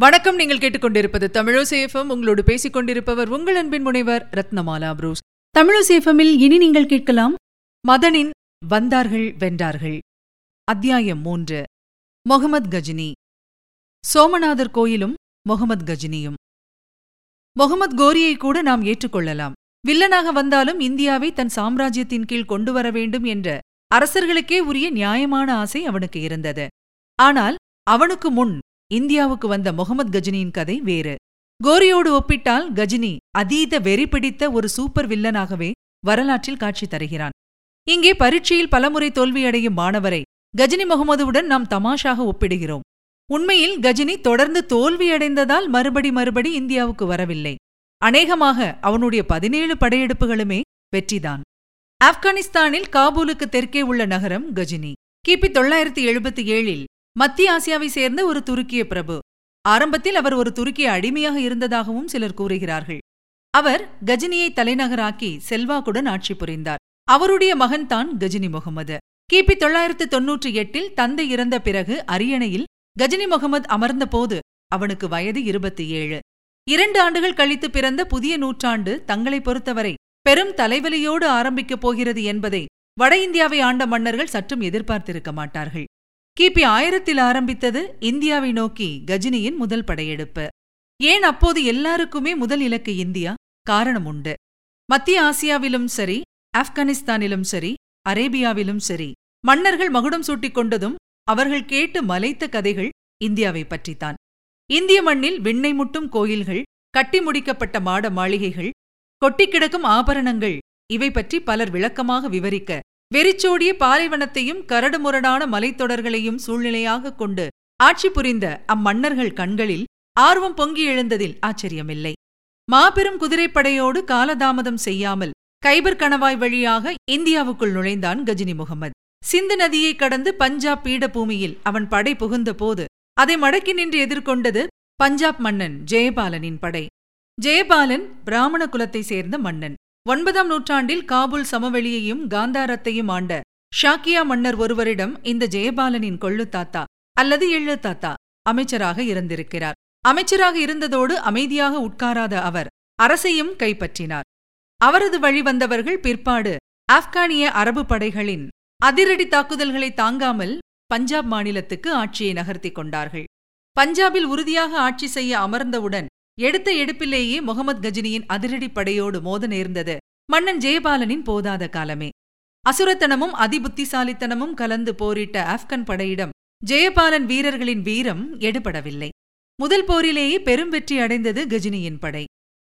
வணக்கம். நீங்கள் கேட்டுக்கொண்டிருப்பது தமிழசேஃபம் உங்களோடு பேசிக் கொண்டிருப்பவர் உங்கள் அன்பின் முனைவர் ரத்னமாலா புரூஸ். தமிழசேஃபமில் இனி நீங்கள் கேட்கலாம் மதனின் வந்தார்கள் வென்றார்கள். அத்தியாயம் மூன்று. மொஹமத் கஜினி. சோமநாதர் கோயிலும் மொஹமத் கஜினியும். மொஹமத் கோரியை கூட நாம் ஏற்றுக்கொள்ளலாம். வில்லனாக வந்தாலும் இந்தியாவை தன் சாம்ராஜ்யத்தின் கீழ் கொண்டு வர வேண்டும் என்ற அரசர்களுக்கே உரிய நியாயமான ஆசை அவனுக்கு இருந்தது. ஆனால் அவனுக்கு முன் இந்தியாவுக்கு வந்த முகமது கஜினியின் கதை வேறு. கோரியோடு ஒப்பிட்டால் கஜினி அதீத வெறி பிடித்த ஒரு சூப்பர் வில்லனாகவே வரலாற்றில் காட்சி தருகிறான். இங்கே பரீட்சையில் பலமுறை தோல்வியடையும் மாணவரை கஜினி முகமதுவுடன் நாம் தமாஷாக ஒப்பிடுகிறோம். உண்மையில் கஜினி தொடர்ந்து தோல்வியடைந்ததால் மறுபடி மறுபடி இந்தியாவுக்கு வரவில்லை. அநேகமாக அவனுடைய பதினேழு படையெடுப்புகளுமே வெற்றிதான். ஆப்கானிஸ்தானில் காபூலுக்கு தெற்கே உள்ள நகரம் கஜினி. கிபி தொள்ளாயிரத்தி எழுபத்தி ஏழில் மத்திய ஆசியாவை சேர்ந்த ஒரு துருக்கிய பிரபு. ஆரம்பத்தில் அவர் ஒரு துருக்கிய அடிமையாக இருந்ததாகவும் சிலர் கூறுகிறார்கள். அவர் கஜினியை தலைநகராக்கி செல்வாக்குடன் ஆட்சி புரிந்தார். அவருடைய மகன்தான் கஜினி முகமது. கிபி தொள்ளாயிரத்து தொன்னூற்றி எட்டில் தந்தை இறந்த பிறகு அரியணையில் கஜினி முகமது அமர்ந்தபோது அவனுக்கு வயது இருபத்தி ஏழு. இரண்டு ஆண்டுகள் கழித்து பிறந்த புதிய நூற்றாண்டு தங்களை பொறுத்தவரை பெரும் தலைவலியோடு ஆரம்பிக்கப் போகிறது என்பதை வட இந்தியாவை ஆண்ட மன்னர்கள் சற்றும் எதிர்பார்த்திருக்க மாட்டார்கள். கிபி ஆயிரத்தில் ஆரம்பித்தது இந்தியாவை நோக்கி கஜினியின் முதல் படையெடுப்பு. ஏன் அப்போது எல்லாருக்குமே முதல் இலக்கு இந்தியா? காரணம் உண்டு. மத்திய ஆசியாவிலும் சரி ஆப்கானிஸ்தானிலும் சரி அரேபியாவிலும் சரி மன்னர்கள் மகுடம் சூட்டிக் கொண்டதும் அவர்கள் கேட்டு மலைத்த கதைகள் இந்தியாவை பற்றித்தான். இந்திய மண்ணில் விண்ணை முட்டும் கோயில்கள் கட்டி முடிக்கப்பட்ட மாட மாளிகைகள் கொட்டிக்கிடக்கும் ஆபரணங்கள் இவை பற்றி பலர் விளக்கமாக விவரிக்க வெறிச்சோடிய பாலைவனத்தையும் கரடுமுரடான மலைத்தொடர்களையும் சூழ்நிலையாகக் கொண்டு ஆட்சி புரிந்த அம்மன்னர்கள் கண்களில் ஆர்வம் பொங்கி எழுந்ததில் ஆச்சரியமில்லை. மாபெரும் குதிரைப்படையோடு காலதாமதம் செய்யாமல் கைபர் கணவாய் வழியாக இந்தியாவுக்குள் நுழைந்தான் கஜினி முகமது சிந்து நதியை கடந்து பஞ்சாப் பீடபூமியில் அவன் படை புகுந்த போது அதை மடக்கி நின்று எதிர்கொண்டது பஞ்சாப் மன்னன் ஜெயபாலனின் படை. ஜெயபாலன் பிராமண குலத்தை சேர்ந்த மன்னன். ஒன்பதாம் நூற்றாண்டில் காபூல் சமவெளியையும் காந்தாரத்தையும் ஆண்ட ஷாக்கியா மன்னர் ஒருவரிடம் இந்த ஜெயபாலனின் கொள்ளு தாத்தா அல்லது எள்ளு தாத்தா அமைச்சராக இருந்திருக்கிறார். அமைச்சராக இருந்ததோடு அமைதியாக உட்காராத அவர் அரசையும் கைப்பற்றினார். அவரது வழி வந்தவர்கள் பிற்பாடு ஆப்கானிய அரபு படைகளின் அதிரடி தாக்குதல்களை தாங்காமல் பஞ்சாப் மாநிலத்துக்கு ஆட்சியை நகர்த்திக் கொண்டார்கள். பஞ்சாபில் உறுதியாக ஆட்சி செய்ய அமர்ந்தவுடன் எடுத்த எடுப்பிலேயே முகமது கஜினியின் அதிரடி படையோடு மோத நேர்ந்தது. மன்னன் ஜெயபாலனின் போதாத காலமே. அசுரத்தனமும் அதிபுத்திசாலித்தனமும் கலந்து போரிட்ட ஆப்கன் படையிடம் ஜெயபாலன் வீரர்களின் வீரம் எடுபடவில்லை. முதல் போரிலேயே பெரும் வெற்றி அடைந்தது கஜினியின் படை.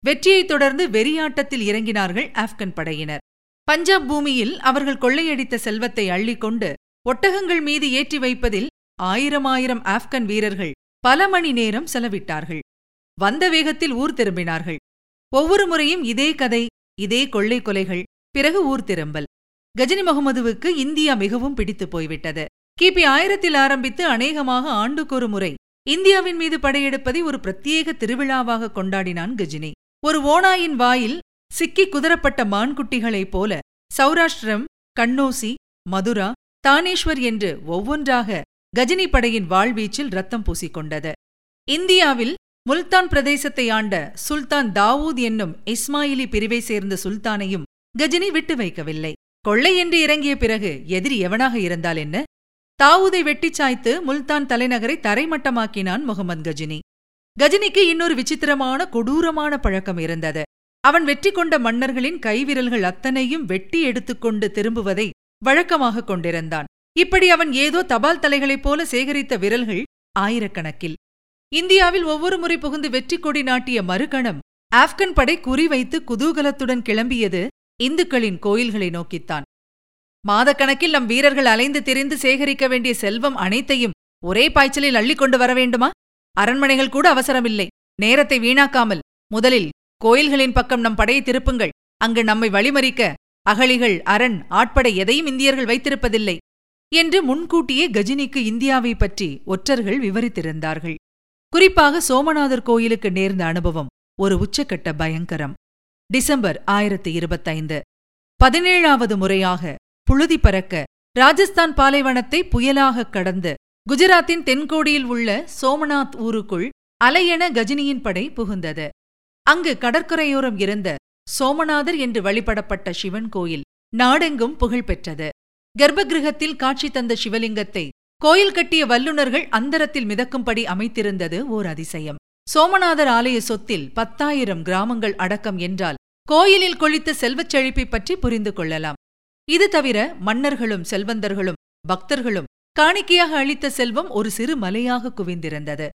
வெற்றியைத் தொடர்ந்து வெறியாட்டத்தில் இறங்கினார்கள் ஆப்கன் படையினர். பஞ்சாப் பூமியில் அவர்கள் கொள்ளையடித்த செல்வத்தை அள்ளிக்கொண்டு ஒட்டகங்கள் மீது ஏற்றி வைப்பதில் ஆயிரம் ஆயிரம் ஆப்கன் வீரர்கள் பல மணி நேரம் செலவிட்டார்கள். வந்த வேகத்தில் ஊர் திரும்பினார்கள். ஒவ்வொரு முறையும் இதே கதை இதே கொள்ளை கொலைகள் பிறகு ஊர் திரும்பல். கஜினி முகமதுவுக்கு இந்தியா மிகவும் பிடித்து போய்விட்டது. கிபி ஆயிரத்தில் ஆரம்பித்து அநேகமாக ஆண்டுக்கொரு முறை இந்தியாவின் மீது படையெடுப்பதை ஒரு பிரத்யேக திருவிழாவாக கொண்டாடினான் கஜினி. ஒரு ஓனாயின் வாயில் சிக்கி குதரப்பட்ட மான்குட்டிகளைப் போல சௌராஷ்டிரம் கண்ணோசி மதுரா தானேஸ்வர் என்று ஒவ்வொன்றாக கஜினி படையின் வாழ்வீச்சில் ரத்தம் பூசிக்கொண்டது. இந்தியாவில் முல்தான் பிரதேசத்தை ஆண்ட சுல்தான் தாவூத் என்னும் இஸ்மாயிலி பிரிவை சேர்ந்த சுல்தானையும் கஜினி விட்டு வைக்கவில்லை. கொள்ளை என்று இறங்கிய பிறகு எதிரி எவனாக இருந்தால் என்ன? தாவூதை வெட்டிச் சாய்த்து முல்தான் தலைநகரை தரைமட்டமாக்கினான் முகமது கஜினி. கஜினிக்கு இன்னொரு விசித்திரமான கொடூரமான பழக்கம் இருந்தது. அவன் வெற்றி கொண்ட மன்னர்களின் கைவிரல்கள் அத்தனையும் வெட்டி எடுத்துக்கொண்டு திரும்புவதை வழக்கமாக கொண்டிருந்தான். இப்படி அவன் ஏதோ தபால் தலைகளைப் போல சேகரித்த விரல்கள் ஆயிரக்கணக்கில். இந்தியாவில் ஒவ்வொரு முறை புகுந்து வெற்றி கொடி நாட்டிய மறுகணம் ஆப்கன் படை குறிவைத்து குதூகலத்துடன் கிளம்பியது இந்துக்களின் கோயில்களை நோக்கித்தான். மாதக்கணக்கில் நம் வீரர்கள் அலைந்து திரிந்து சேகரிக்க வேண்டிய செல்வம் அனைத்தையும் ஒரே பாய்ச்சலில் அள்ளிக்கொண்டு வர வேண்டுமா? அரண்மனைகள் கூட அவசரமில்லை. நேரத்தை வீணாக்காமல் முதலில் கோயில்களின் பக்கம் நம் படையை திருப்புங்கள். அங்கு நம்மை வழிமறிக்க அகழிகள் அரண் ஆட்படை எதையும் இந்தியர்கள் வைத்திருப்பதில்லை என்று முன்கூட்டியே கஜினிக்கு இந்தியாவை பற்றி ஒற்றர்கள் விவரித்திருந்தார்கள். குறிப்பாக சோமநாதர் கோயிலுக்கு நேர்ந்த அனுபவம் ஒரு உச்சக்கட்ட பயங்கரம். டிசம்பர் ஆயிரத்தி இருபத்தைந்து. பதினேழாவது முறையாக புழுதி பறக்க ராஜஸ்தான் பாலைவனத்தை புயலாகக் கடந்து குஜராத்தின் தென்கோடியில் உள்ள சோமநாத் ஊருக்குள் அலையென கஜினியின் படை புகுந்தது. அங்கு கடற்கரையோரம் இருந்த சோமநாதர் என்று வழிபடப்பட்ட சிவன் கோயில் நாடெங்கும் புகழ் பெற்றது கர்ப்பகிருகத்தில் காட்சி தந்த சிவலிங்கத்தை கோயில் கட்டிய வல்லுநர்கள் அந்தரத்தில் மிதக்கும்படி அமைத்திருந்தது ஓர் அதிசயம். சோமநாதர் ஆலய சொத்தில் பத்தாயிரம் கிராமங்கள் அடக்கம் என்றால் கோயிலில் கொழித்த செல்வச் செழிப்பை பற்றி புரிந்து கொள்ளலாம். இது தவிர மன்னர்களும் செல்வந்தர்களும் பக்தர்களும் காணிக்கையாக அளித்த செல்வம் ஒரு சிறு மலையாக குவிந்திருந்தது.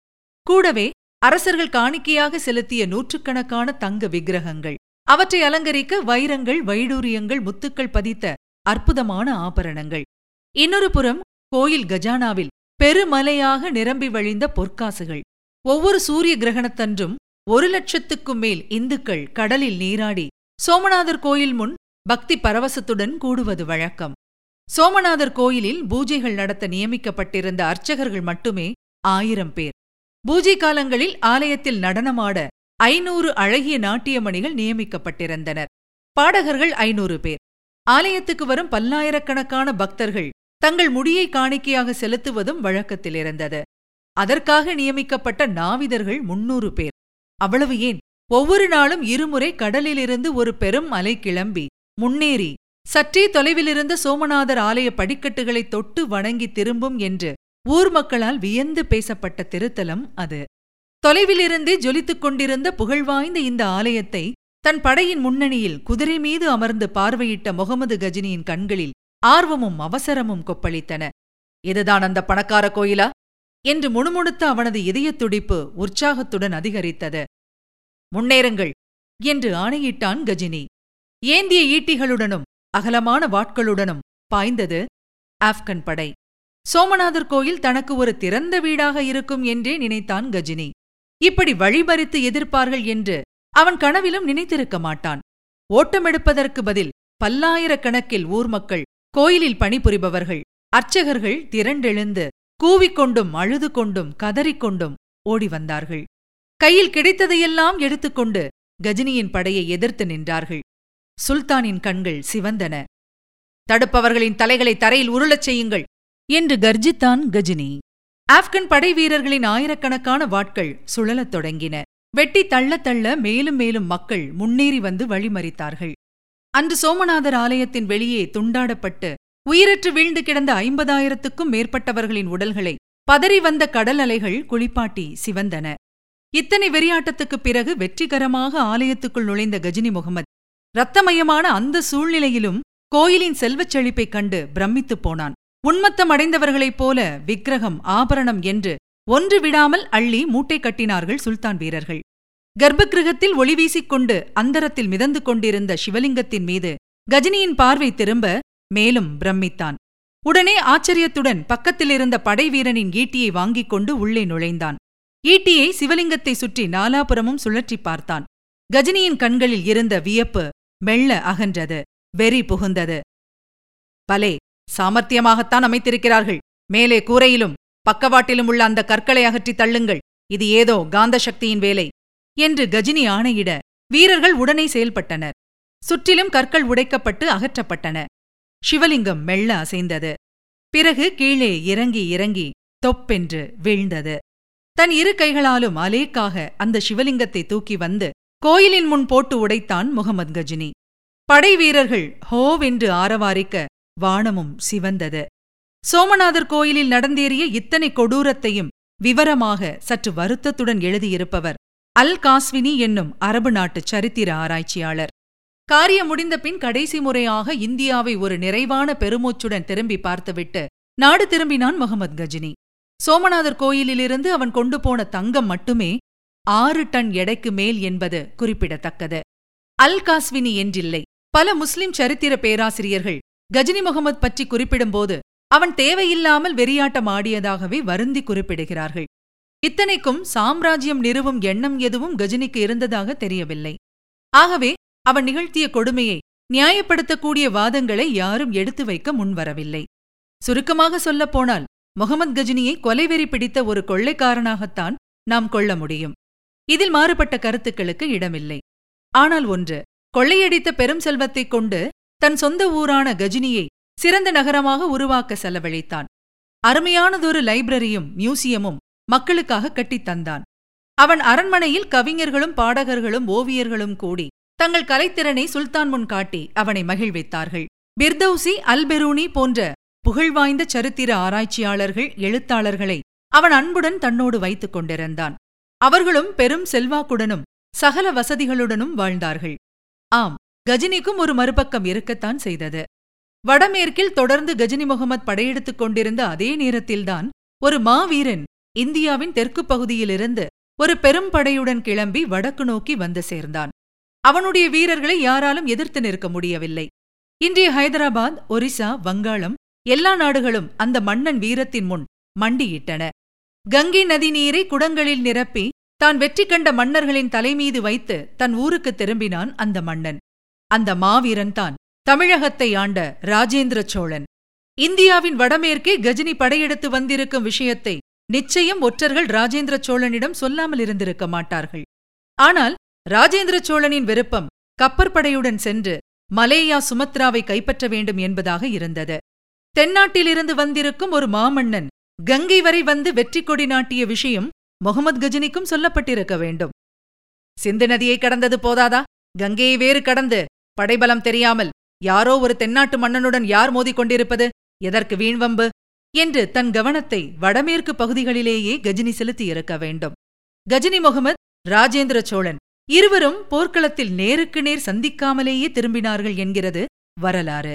கூடவே அரசர்கள் காணிக்கையாக செலுத்திய நூற்றுக்கணக்கான தங்க விக்கிரகங்கள். அவற்றை அலங்கரிக்க வைரங்கள் வைடூரியங்கள் முத்துக்கள் பதித்த அற்புதமான ஆபரணங்கள். இன்னொரு புறம் கோயில் கஜானாவில் பெருமலையாக நிரம்பி வழிந்த பொற்காசுகள். ஒவ்வொரு சூரிய கிரகணத்தன்றும் ஒரு லட்சத்துக்கும் மேல் இந்துக்கள் கடலில் நீராடி சோமநாதர் கோயில் முன் பக்தி பரவசத்துடன் கூடுவது வழக்கம். சோமநாதர் கோயிலில் பூஜைகள் நடத்த நியமிக்கப்பட்டிருந்த அர்ச்சகர்கள் மட்டுமே ஆயிரம் பேர். பூஜை காலங்களில் ஆலயத்தில் நடனமாட ஐநூறு அழகிய நாட்டியமணிகள் நியமிக்கப்பட்டிருந்தனர். பாடகர்கள் ஐநூறு பேர். ஆலயத்துக்கு வரும் பல்லாயிரக்கணக்கான பக்தர்கள் தங்கள் முடியை காணிக்கையாக செலுத்துவதும் வழக்கத்தில் இருந்தது அதற்காக நியமிக்கப்பட்ட நாவிதர்கள் முன்னூறு பேர். அவ்வளவு ஏன்? ஒவ்வொரு நாளும் இருமுறை கடலிலிருந்து ஒரு பெரும் அலை கிளம்பி முன்னேறி சற்றே தொலைவிலிருந்த சோமநாதர் ஆலய படிக்கட்டுகளை தொட்டு வணங்கி திரும்பும் என்று ஊர் மக்களால் வியந்து பேசப்பட்ட திருத்தலம் அது. தொலைவிலிருந்தே ஜொலித்துக் கொண்டிருந்த புகழ்வாய்ந்த இந்த ஆலயத்தை தன் படையின் முன்னணியில் குதிரை மீது அமர்ந்து பார்வையிட்ட முகமது கஜினியின் கண்களில் ஆர்வமும் அவசரமும் கொப்பளித்தன. இதுதான் அந்த பணக்கார கோயிலா? என்று முணுமுணுத்த அவனது இதயத் துடிப்பு உற்சாகத்துடன் அதிகரித்தது. முன்னேறுங்கள் என்று ஆணையிட்டான் கஜினி. ஏந்திய ஈட்டிகளுடனும் அகலமான வாட்களுடனும் பாய்ந்தது ஆப்கன் படை. சோமநாதர் கோயில் தனக்கு ஒரு திறந்த வீடாக இருக்கும் என்றே நினைத்தான் கஜினி. இப்படி வழிபறித்து எதிர்ப்பார்கள் என்று அவன் கனவிலும் நினைத்திருக்க மாட்டான். ஓட்டமெடுப்பதற்கு பதில் பல்லாயிரக்கணக்கில் ஊர் மக்கள் கோயிலில் பணிபுரிபவர்கள். அர்ச்சகர்கள் திரண்டெழுந்து கூவிக்கொண்டும் அழுது கொண்டும் கதறிக்கொண்டும் ஓடி வந்தார்கள். கையில் கிடைத்ததையெல்லாம் எடுத்துக்கொண்டு கஜினியின் படையை எதிர்த்து நின்றார்கள். சுல்தானின் கண்கள் சிவந்தன. தடுப்பவர்களின் தலைகளை தரையில் உருளச் செய்யுங்கள் என்று கர்ஜித்தான் கஜினி. ஆப்கன் படை வீரர்களின் ஆயிரக்கணக்கான வாட்கள் சுழலத் தொடங்கின. வெட்டி தள்ள தள்ள மேலும் மேலும் மக்கள் முன்னேறி வந்து வழிமறித்தார்கள். அன்று சோமநாதர் ஆலயத்தின் வெளியே துண்டாடப்பட்டு உயிரற்று வீழ்ந்து கிடந்த ஐம்பதாயிரத்துக்கும் மேற்பட்டவர்களின் உடல்களை பதறி வந்த கடல் அலைகள் குளிப்பாட்டி சிவந்தன. இத்தனை வெறியாட்டத்துக்குப் பிறகு வெற்றிகரமாக ஆலயத்துக்குள் நுழைந்த கஜினி முகமது இரத்தமயமான அந்த சூழ்நிலையிலும் கோயிலின் செல்வச் செழிப்பைக் கண்டு பிரமித்துப் போனான். உன்மத்தம் அடைந்தவர்களைப் போல விக்கிரகம் ஆபரணம் என்று ஒன்று விடாமல் அள்ளி மூட்டை கட்டினார்கள் சுல்தான் வீரர்கள். கர்ப்பகிரகத்தில் ஒளி வீசிக்கொண்டு அந்தரத்தில் மிதந்து கொண்டிருந்த சிவலிங்கத்தின் மீது கஜினியின் பார்வை திரும்ப மேலும் பிரமித்தான். உடனே ஆச்சரியத்துடன் பக்கத்திலிருந்த படைவீரனின் ஈட்டியை வாங்கிக் கொண்டு உள்ளே நுழைந்தான். ஈட்டியை சிவலிங்கத்தை சுற்றி நாலாபுரமும் சுழற்றிப் பார்த்தான். கஜினியின் கண்களில் இருந்த வியப்பு மெல்ல அகன்றது வெறி புகுந்தது. பலே சாமர்த்தியமாகத்தான் அமைத்திருக்கிறார்கள். மேலே கூரையிலும் பக்கவாட்டிலும் உள்ள அந்த கற்களை அகற்றித் தள்ளுங்கள். இது ஏதோ காந்த சக்தியின் வேலை. என்று கஜினி ஆணையிட வீரர்கள் உடனே செயல்பட்டனர். சுற்றிலும் கற்கள் உடைக்கப்பட்டு அகற்றப்பட்டன. சிவலிங்கம் மெல்ல அசைந்தது. பிறகு கீழே இறங்கி இறங்கி தொப்பென்று வீழ்ந்தது. தன் இரு கைகளாலும் அலேக்காக அந்த சிவலிங்கத்தை தூக்கி வந்து கோயிலின் முன் போட்டு உடைத்தான் முகமது கஜினி. படை வீரர்கள் ஹோவென்று ஆரவாரிக்க வானமும் சிவந்தது. சோமநாதர் கோயிலில் நடந்தேறிய இத்தனை கொடூரத்தையும் விவரமாக சற்று வருத்தத்துடன் எழுதியிருப்பவர் அல் காஸ்வினி என்னும் அரபு நாட்டு சரித்திர ஆராய்ச்சியாளர். காரியம் முடிந்த பின் கடைசி முறையாக இந்தியாவை ஒரு நிறைவான பெருமூச்சுடன் திரும்பி பார்த்துவிட்டு நாடு திரும்பினான் முகமது கஜினி. சோமநாதர் கோயிலிலிருந்து அவன் கொண்டு போன தங்கம் மட்டுமே ஆறு டன் எடைக்கு மேல் என்பது குறிப்பிடத்தக்கது. அல் காஸ்வினி என்றில்லை. பல முஸ்லிம் சரித்திர பேராசிரியர்கள் கஜினி முகமது பற்றி குறிப்பிடும்போது அவன் தேவையில்லாமல் வெறியாட்டம் ஆடியதாகவே வருந்தி குறிப்பிடுகிறார்கள். இத்தனைக்கும் சாம்ராஜ்யம் நிறுவும் எண்ணம் எதுவும் கஜினிக்கு இருந்ததாக தெரியவில்லை. ஆகவே அவன் நிகழ்த்திய கொடுமையை நியாயப்படுத்தக்கூடிய வாதங்களை யாரும் எடுத்து வைக்க முன்வரவில்லை. சுருக்கமாக சொல்லப்போனால் முகமது கஜினியை கொலைவெறி பிடித்த ஒரு கொள்ளைக்காரனாகத்தான் நாம் கொள்ள முடியும். இதில் மாறுபட்ட கருத்துக்களுக்கு இடமில்லை. ஆனால் ஒன்று கொள்ளையடித்த பெரும் செல்வத்தைக் கொண்டு தன் சொந்த ஊரான கஜினியை சிறந்த நகரமாக உருவாக்க செலவழித்தான். அருமையானதொரு லைப்ரரியும் மியூசியமும் மக்களுக்காக கட்டித் தந்தான். அவன் அரண்மனையில் கவிஞர்களும் பாடகர்களும் ஓவியர்களும் கூடி தங்கள் கலைத்திறனை சுல்தான் முன் காட்டி அவனை மகிழ்வித்தார்கள். பிர்தௌசி அல்பெரூனி போன்ற புகழ்வாய்ந்த சரித்திர ஆராய்ச்சியாளர்கள் எழுத்தாளர்களை அவன் அன்புடன் தன்னோடு வைத்துக் கொண்டிருந்தான். அவர்களும் பெரும் செல்வாக்குடனும் சகல வசதிகளுடனும் வாழ்ந்தார்கள். ஆம் கஜினிக்கும் ஒரு மறுபக்கம் இருக்கத்தான் செய்தது. வடமேற்கில் தொடர்ந்து கஜினி முகமது படையெடுத்துக் கொண்டிருந்த அதே நேரத்தில்தான் ஒரு மாவீரன் இந்தியாவின் தெற்குப் பகுதியிலிருந்து ஒரு பெரும் படையுடன் கிளம்பி வடக்கு நோக்கி வந்து சேர்ந்தான். அவனுடைய வீரர்களை யாராலும் எதிர்த்து நிற்க முடியவில்லை. இன்றைய ஹைதராபாத் ஒரிசா வங்காளம் எல்லா நாடுகளும் அந்த மன்னன் வீரத்தின் முன் மண்டியிட்டன. கங்கை நதி நீரை குடங்களில் நிரப்பி தான் வெற்றி கண்ட மன்னர்களின் தலைமீது வைத்து தன் ஊருக்கு திரும்பினான் அந்த மன்னன். அந்த மாவீரன் தான் தமிழகத்தை ஆண்ட ராஜேந்திர சோழன். இந்தியாவின் வடமேற்கே கஜினி படையெடுத்து வந்திருக்கும் விஷயத்தை நிச்சயம் ஒற்றர்கள் ராஜேந்திர சோழனிடம் சொல்லாமல் இருந்திருக்க மாட்டார்கள். ஆனால் ராஜேந்திர சோழனின் விருப்பம் கப்பற்படையுடன் சென்று மலேயா சுமத்ராவை கைப்பற்ற வேண்டும் என்பதாக இருந்தது. தென்னாட்டிலிருந்து வந்திருக்கும் ஒரு மாமன்னன் கங்கை வரை வந்து வெற்றி கொடி நாட்டிய விஷயம் முகமது கஜினிக்கும் சொல்லப்பட்டிருக்க வேண்டும். சிந்து நதியை கடந்தது போதாதா? கங்கையை வேறு கடந்து படைபலம் தெரியாமல் யாரோ ஒரு தென்னாட்டு மன்னனுடன் யார் மோதிக் கொண்டிருப்பது? எதற்கு வீண்வம்பு? என்று தன் கவனத்தை வடமேற்கு பகுதிகளிலேயே கஜினி செலுத்தியிருக்க வேண்டும். கஜினி முகமது ராஜேந்திர சோழன் இருவரும் போர்க்களத்தில் நேருக்கு நேர் சந்திக்காமலேயே திரும்பினார்கள் என்கிறது வரலாறு.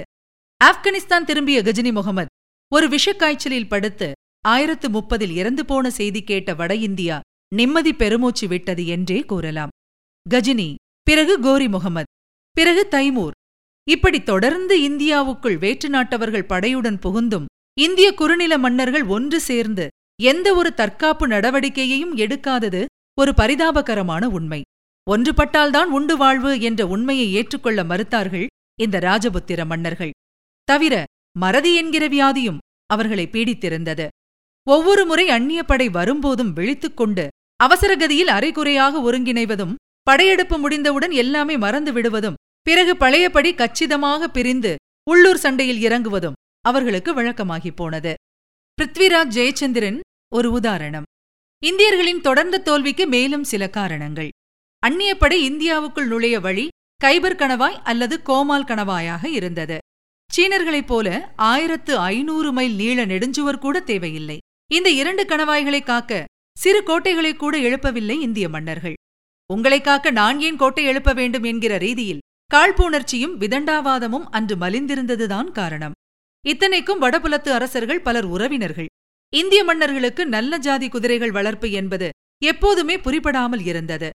ஆப்கானிஸ்தான் திரும்பிய கஜினி முகமது ஒரு விஷக்காய்ச்சலில் படுத்து ஆயிரத்து முப்பதில் இறந்து போன செய்தி கேட்ட வட இந்தியா நிம்மதி பெருமூச்சு விட்டது என்றே கூறலாம். கஜினி பிறகு கோரி முகமது பிறகு தைமூர். இப்படி தொடர்ந்து இந்தியாவுக்குள் வேற்று நாட்டவர்கள் படையுடன் புகுந்தும் இந்திய குறுநில மன்னர்கள் ஒன்று சேர்ந்து எந்த ஒரு தற்காப்பு நடவடிக்கையையும் எடுக்காதது ஒரு பரிதாபகரமான உண்மை. ஒன்றுபட்டால்தான் உண்டு வாழ்வு என்ற உண்மையை ஏற்றுக்கொள்ள மறுத்தார்கள் இந்த ராஜபுத்திர மன்னர்கள். தவிர மறதி என்கிற வியாதியும் அவர்களை பீடித்திருந்தது. ஒவ்வொரு முறை அந்நிய படை வரும்போதும் விழித்துக்கொண்டு அவசரகதியில் அரைகுறையாக ஒருங்கிணைவதும் படையெடுப்பு முடிந்தவுடன் எல்லாமே மறந்து விடுவதும் பிறகு பழையபடி கச்சிதமாக பிரிந்து உள்ளூர் சண்டையில் இறங்குவதும் அவர்களுக்கு வழக்கமாகிப் போனது. பிருத்விராஜ் ஜெயச்சந்திரன் ஒரு உதாரணம். இந்தியர்களின் தொடர்ந்த தோல்விக்கு மேலும் சில காரணங்கள். அந்நியப்படை இந்தியாவுக்குள் நுழைய வழி கைபர் கணவாய் அல்லது கோமால் கணவாயாக இருந்தது. சீனர்களைப் போல ஆயிரத்து ஐநூறு மைல் நீள நெடுஞ்சுவர் கூட தேவையில்லை. இந்த இரண்டு கணவாய்களை காக்க சிறு கோட்டைகளை கூட எழுப்பவில்லை இந்திய மன்னர்கள். உங்களை காக்க நான் ஏன் கோட்டை எழுப்ப வேண்டும் என்கிற ரீதியில் காழ்ப்புணர்ச்சியும் விதண்டாவாதமும் அன்று மலிந்திருந்ததுதான் காரணம். இத்தனைக்கும் வடபுலத்து அரசர்கள் பலர் உறவினர்கள். இந்திய மன்னர்களுக்கு நல்ல ஜாதி குதிரைகள் வளர்ப்பு என்பது எப்போதுமே புரிபடாமல் இருந்தது.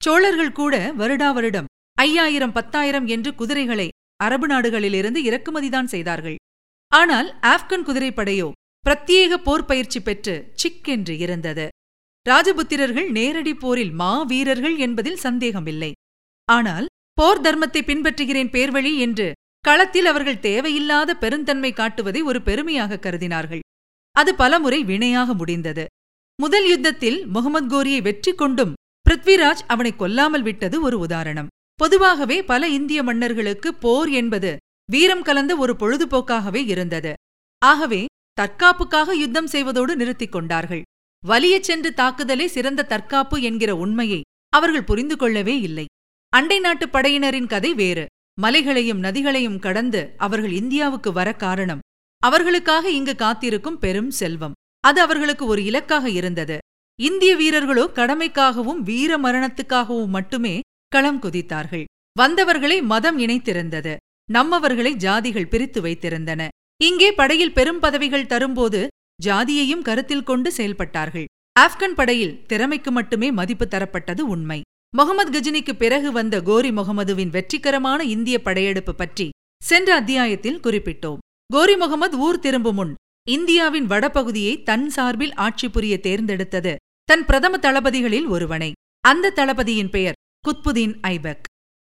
சோழர்கள் கூட வருடா வருடம் ஐயாயிரம் பத்தாயிரம் என்று குதிரைகளை அரபு நாடுகளிலிருந்து இறக்குமதிதான் செய்தார்கள். ஆனால் ஆப்கன் குதிரைப்படையோ பிரத்யேக போர் பயிற்சி பெற்று சிக் என்று இருந்தது. ராஜபுத்திரர்கள் நேரடி போரில் மா வீரர்கள் என்பதில் சந்தேகமில்லை. ஆனால் போர் தர்மத்தை பின்பற்றுகிறேன் பேர்வழி என்று களத்தில் அவர்கள் தேவையில்லாத பெருந்தன்மை காட்டுவதை ஒரு பெருமையாக கருதினார்கள். அது பலமுறை வினையாக முடிந்தது. முதல் யுத்தத்தில் முகமது கோரியை வெற்றி கொண்டும் பிருத்விராஜ் அவனை கொல்லாமல் விட்டது ஒரு உதாரணம். பொதுவாகவே பல இந்திய மன்னர்களுக்கு போர் என்பது வீரம் கலந்த ஒரு பொழுதுபோக்காகவே இருந்தது. ஆகவே தற்காப்புக்காக யுத்தம் செய்வதோடு நிறுத்திக் கொண்டார்கள். வலியச் சென்று தாக்குதலே சிறந்த தற்காப்பு என்கிற உண்மையை அவர்கள் புரிந்து கொள்ளவே இல்லை. அண்டை நாட்டுப் படையினரின் கதை வேறு. மலைகளையும் நதிகளையும் கடந்து அவர்கள் இந்தியாவுக்கு வர காரணம். அவர்களுக்காக இங்கு காத்திருக்கும் பெரும் செல்வம். அது அவர்களுக்கு ஒரு இலக்காக இருந்தது. இந்திய வீரர்களோ கடமைக்காகவும் வீர மரணத்துக்காகவும் மட்டுமே களம் குதித்தார்கள். வந்தவர்களை மதம் இணைத்திருந்தது. நம்மவர்களை ஜாதிகள் பிரித்து வைத்திருந்தன. இங்கே படையில் பெரும் பதவிகள் தரும்போது ஜாதியையும் கருத்தில் கொண்டு செயல்பட்டார்கள். ஆப்கன் படையில் திறமைக்கு மட்டுமே மதிப்பு தரப்பட்டது உண்மை. முகமது கஜினிக்கு பிறகு வந்த கோரி முகமதுவின் வெற்றிகரமான இந்திய படையெடுப்பு பற்றி சென்ற அத்தியாயத்தில் குறிப்பிட்டோம். கோரி முகமது ஊர் திரும்பும் முன் இந்தியாவின் வடபகுதியை தன் சார்பில் ஆட்சி புரிய தேர்ந்தெடுத்தது தன் பிரதம தளபதிகளில் ஒருவனை. அந்த தளபதியின் பெயர் குத்புதீன் ஐபக்.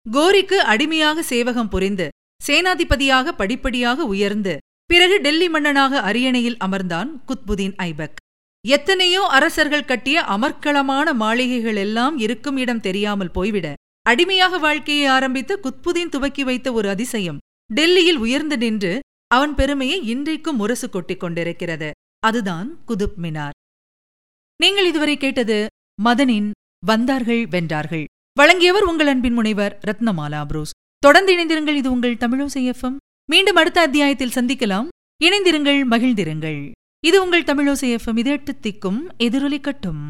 கோரிக்கு அடிமையாக சேவகம் புரிந்து சேனாதிபதியாக படிப்படியாக உயர்ந்து பிறகு டெல்லி மன்னனாக அரியணையில் அமர்ந்தான் குத்புதீன் ஐபக். எத்தனையோ அரசர்கள் கட்டிய அமர்க்களமான மாளிகைகள் எல்லாம் இருக்கும் இடம் தெரியாமல் போய்விட அடிமையாக வாழ்க்கையை ஆரம்பித்து குத்புதீன் துவக்கி வைத்த ஒரு அதிசயம். டெல்லியில் உயர்ந்து நின்று அவன் பெருமையை இன்றைக்கும் முரசு கொட்டிக் கொண்டிருக்கிறது. அதுதான் குதுப் மினார். நீங்கள் இதுவரை கேட்டது மதனின் வந்தார்கள் வென்றார்கள். வழங்கியவர் உங்கள் அன்பின் முனைவர் ரத்னமாலா புரூஸ் தொடர்ந்து இணைந்திருங்கள் இது உங்கள் தமிழோசை எஃப்எம் மீண்டும் அடுத்த அத்தியாயத்தில் சந்திக்கலாம். இணைந்திருங்கள் மகிழ்ந்திருங்கள். இது உங்கள் தமிழோசை எஃப்எம் இது எட்டு திக்கும் எதிரொலி கட்டும்.